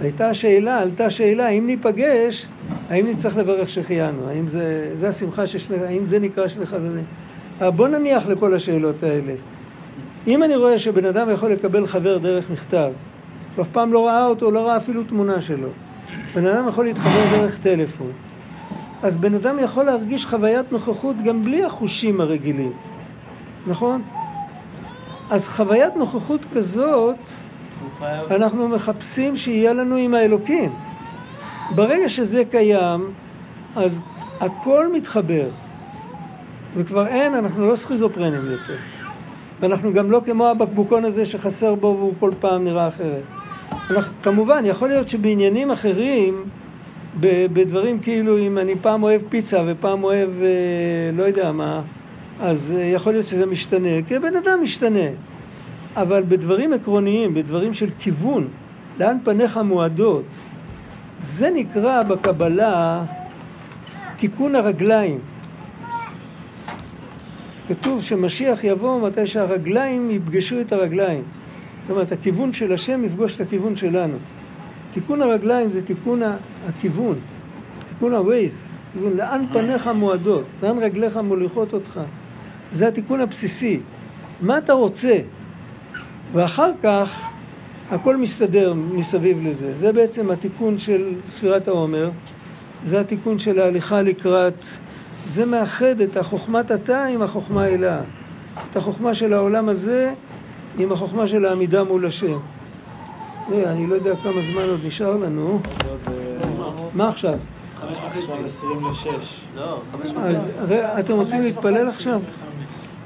הייתה שאלה, עלתה שאלה, האם ניפגש, האם נצטרך לברך שהחיינו? האם זה, זה השמחה ששני, האם זה נקרא שני חברים? אבל בוא נניח לכל השאלות האלה. אם אני רואה שבן אדם יכול לקבל חבר דרך מכתב, הוא אף פעם לא ראה אותו, לא ראה אפילו תמונה שלו. בן אדם יכול להתחבר דרך טלפון. אז בן אדם יכול להרגיש חוויית נוכחות גם בלי החושים הרגילים, נכון? אז חוויית נוכחות כזאת. אנחנו מחפשים שיהיה לנו עם האלוקים. ברגע שזה קיים, אז הכל מתחבר. וכבר אין, אנחנו לא סכיזופרנים יותר. ואנחנו גם לא כמו הבקבוקון הזה שחסר בו והוא כל פעם נראה אחרת. אנחנו, כמובן, יכול להיות שבעניינים אחרים, בדברים כאילו אם אני פעם אוהב פיצה ופעם אוהב אה, לא יודע מה, אז אה, יכול להיות שזה משתנה, כי הבן אדם משתנה. אבל בדברים עקרוניים, בדברים של כיוון, לאן פניך מועדות, זה נקרא בקבלה תיקון הרגליים. כתוב שמשיח יבוא מתי שהרגליים יפגשו את הרגליים. זאת אומרת, הכיוון של השם יפגוש את הכיוון שלנו. תיקון הרגליים זה תיקון הכיוון, תיקון ה-Waze, תיקון לאן פניך מועדות, לאן רגליך מוליכות אותך. זה התיקון הבסיסי. מה אתה רוצה? ואחר כך הכל מסתדר מסביב לזה. זה בעצם התיקון של ספירת העומר, זה התיקון של ההליכה לקראת, זה מאחד את החוכמת התא עם החוכמה אלה. את החוכמה של העולם הזה עם החוכמה של העמידה מול השם. תראה, אני לא יודע כמה זמן עוד נשאר לנו. מה עכשיו? חמש וחצי. 20 ל-6. לא, חמש אז וחצי. ר- אתם רוצים להתפלל עכשיו?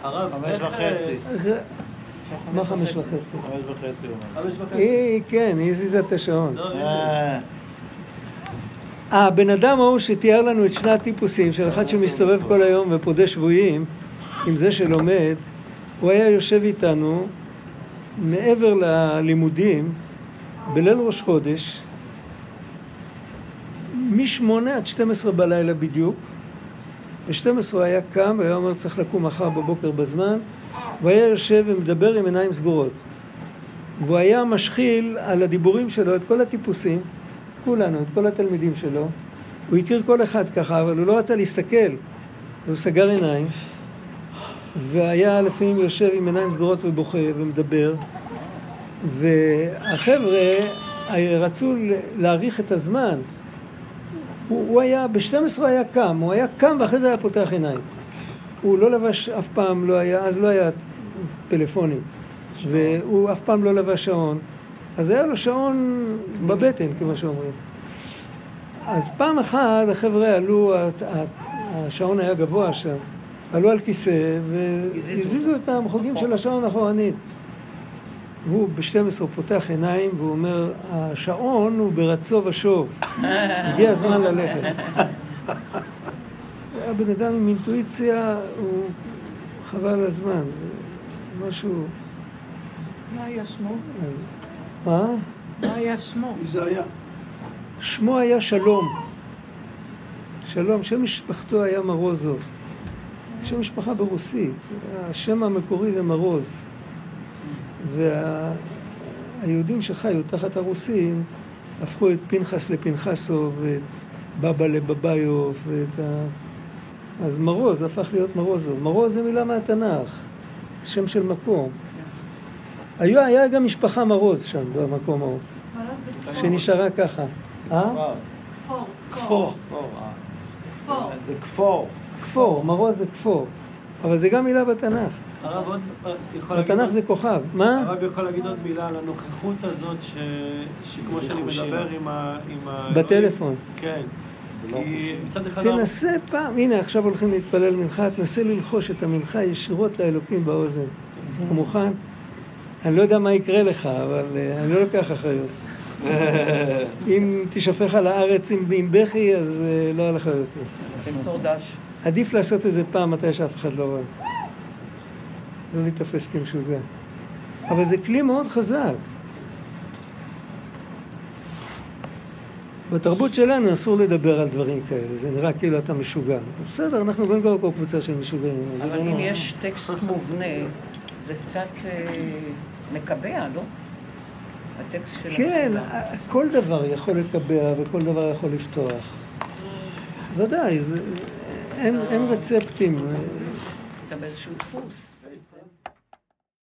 הרב, חמש איך, וחצי. ר- מה חמש וחצי? חמש וחצי הוא אומר. חמש וחצי. היא, כן, היא הזיזה את השעון. לא. אה, הבן אדם ההוא שתיאר לנו את שני הטיפוסים של אחד שמסתובב כל היום ופודה שבויים עם זה שלומד, הוא היה יושב איתנו מעבר ללימודים בליל ראש חודש משמונה עד 12 בלילה בדיוק ב-12 הוא היה קם והיה אומר צריך לקום מחר בבוקר בזמן הוא היה יושב ומדבר עם עיניים סגורות והוא היה משחיל על הדיבורים שלו את כל הטיפוסים כולנו, את כל התלמידים שלו. הוא הכיר כל אחד ככה, אבל הוא לא רצה להסתכל. הוא סגר עיניים, והיה לפעמים יושב עם עיניים סגורות ובוכה ומדבר, והחבר'ה רצו להאריך את הזמן. הוא, הוא היה, ב-12 הוא היה קם, הוא היה קם ואחרי זה היה פותח עיניים. הוא לא לבש, אף פעם לא היה, אז לא היה פלאפונים, והוא אף פעם לא לבש שעון, אז היה לו שעון בבטן, כמו שאומרים. אז פעם אחת החבר'ה עלו, השעון היה גבוה שם, עלו על כיסא והזיזו את המחוגים של השעון אחורנית. והוא ב-12 פותח עיניים והוא אומר, השעון הוא ברצו ושוב, הגיע הזמן ללכת. *laughs* היה בן אדם עם אינטואיציה, הוא חבל על הזמן, משהו... מה היה שמו? מה? מה היה שמו? מי זה היה? שמו היה שלום. שלום, שם משפחתו היה מרוזוב. שם משפחה ברוסית. השם המקורי זה מרוז. והיהודים שחיו תחת הרוסים הפכו את פנחס לפנחסוב, ואת בבא לבביוף, ואת ה... אז מרוז הפך להיות מרוזוב. מרוז זה מילה מהתנ"ך, שם של מקום. היה, היה גם משפחה מרוז שם, במקום ההוא, שנשארה ככה. אה? כפור. זה כפור. כפור, מרוז זה כפור. אבל זה גם מילה בתנ"ך. הרב עוד יכול להגיד... בתנ"ך זה כוכב. מה? הרב יכול להגיד עוד מילה על הנוכחות הזאת, ש... שכמו שאני מדבר עם ה... עם ה... בטלפון. כן. תנסה פעם, הנה עכשיו הולכים להתפלל מנחה, תנסה ללחוש את המנחה ישירות לאלוקים באוזן. אתה מוכן? אני לא יודע מה יקרה לך, אבל אה, אני לא לוקח אחריות. *laughs* אם תשפך על הארץ עם בכי, אז אה, לא יותר. תן סורדש. עדיף לעשות את זה פעם מתי שאף אחד לא רואה. לא להיתפס כמשוגע. אבל זה כלי מאוד חזק. בתרבות שלנו אסור לדבר על דברים כאלה, זה נראה כאילו אתה משוגע. בסדר, אנחנו כבר פה קבוצה של משוגעים. אבל לא אם נורא. יש טקסט מובנה, זה קצת אה, מקבע, לא? הטקסט של כן, המסיבה. כל דבר יכול לקבע וכל דבר יכול לפתוח. ודאי, זה, אין, אין רצפטים. אתה באיזשהו דפוס.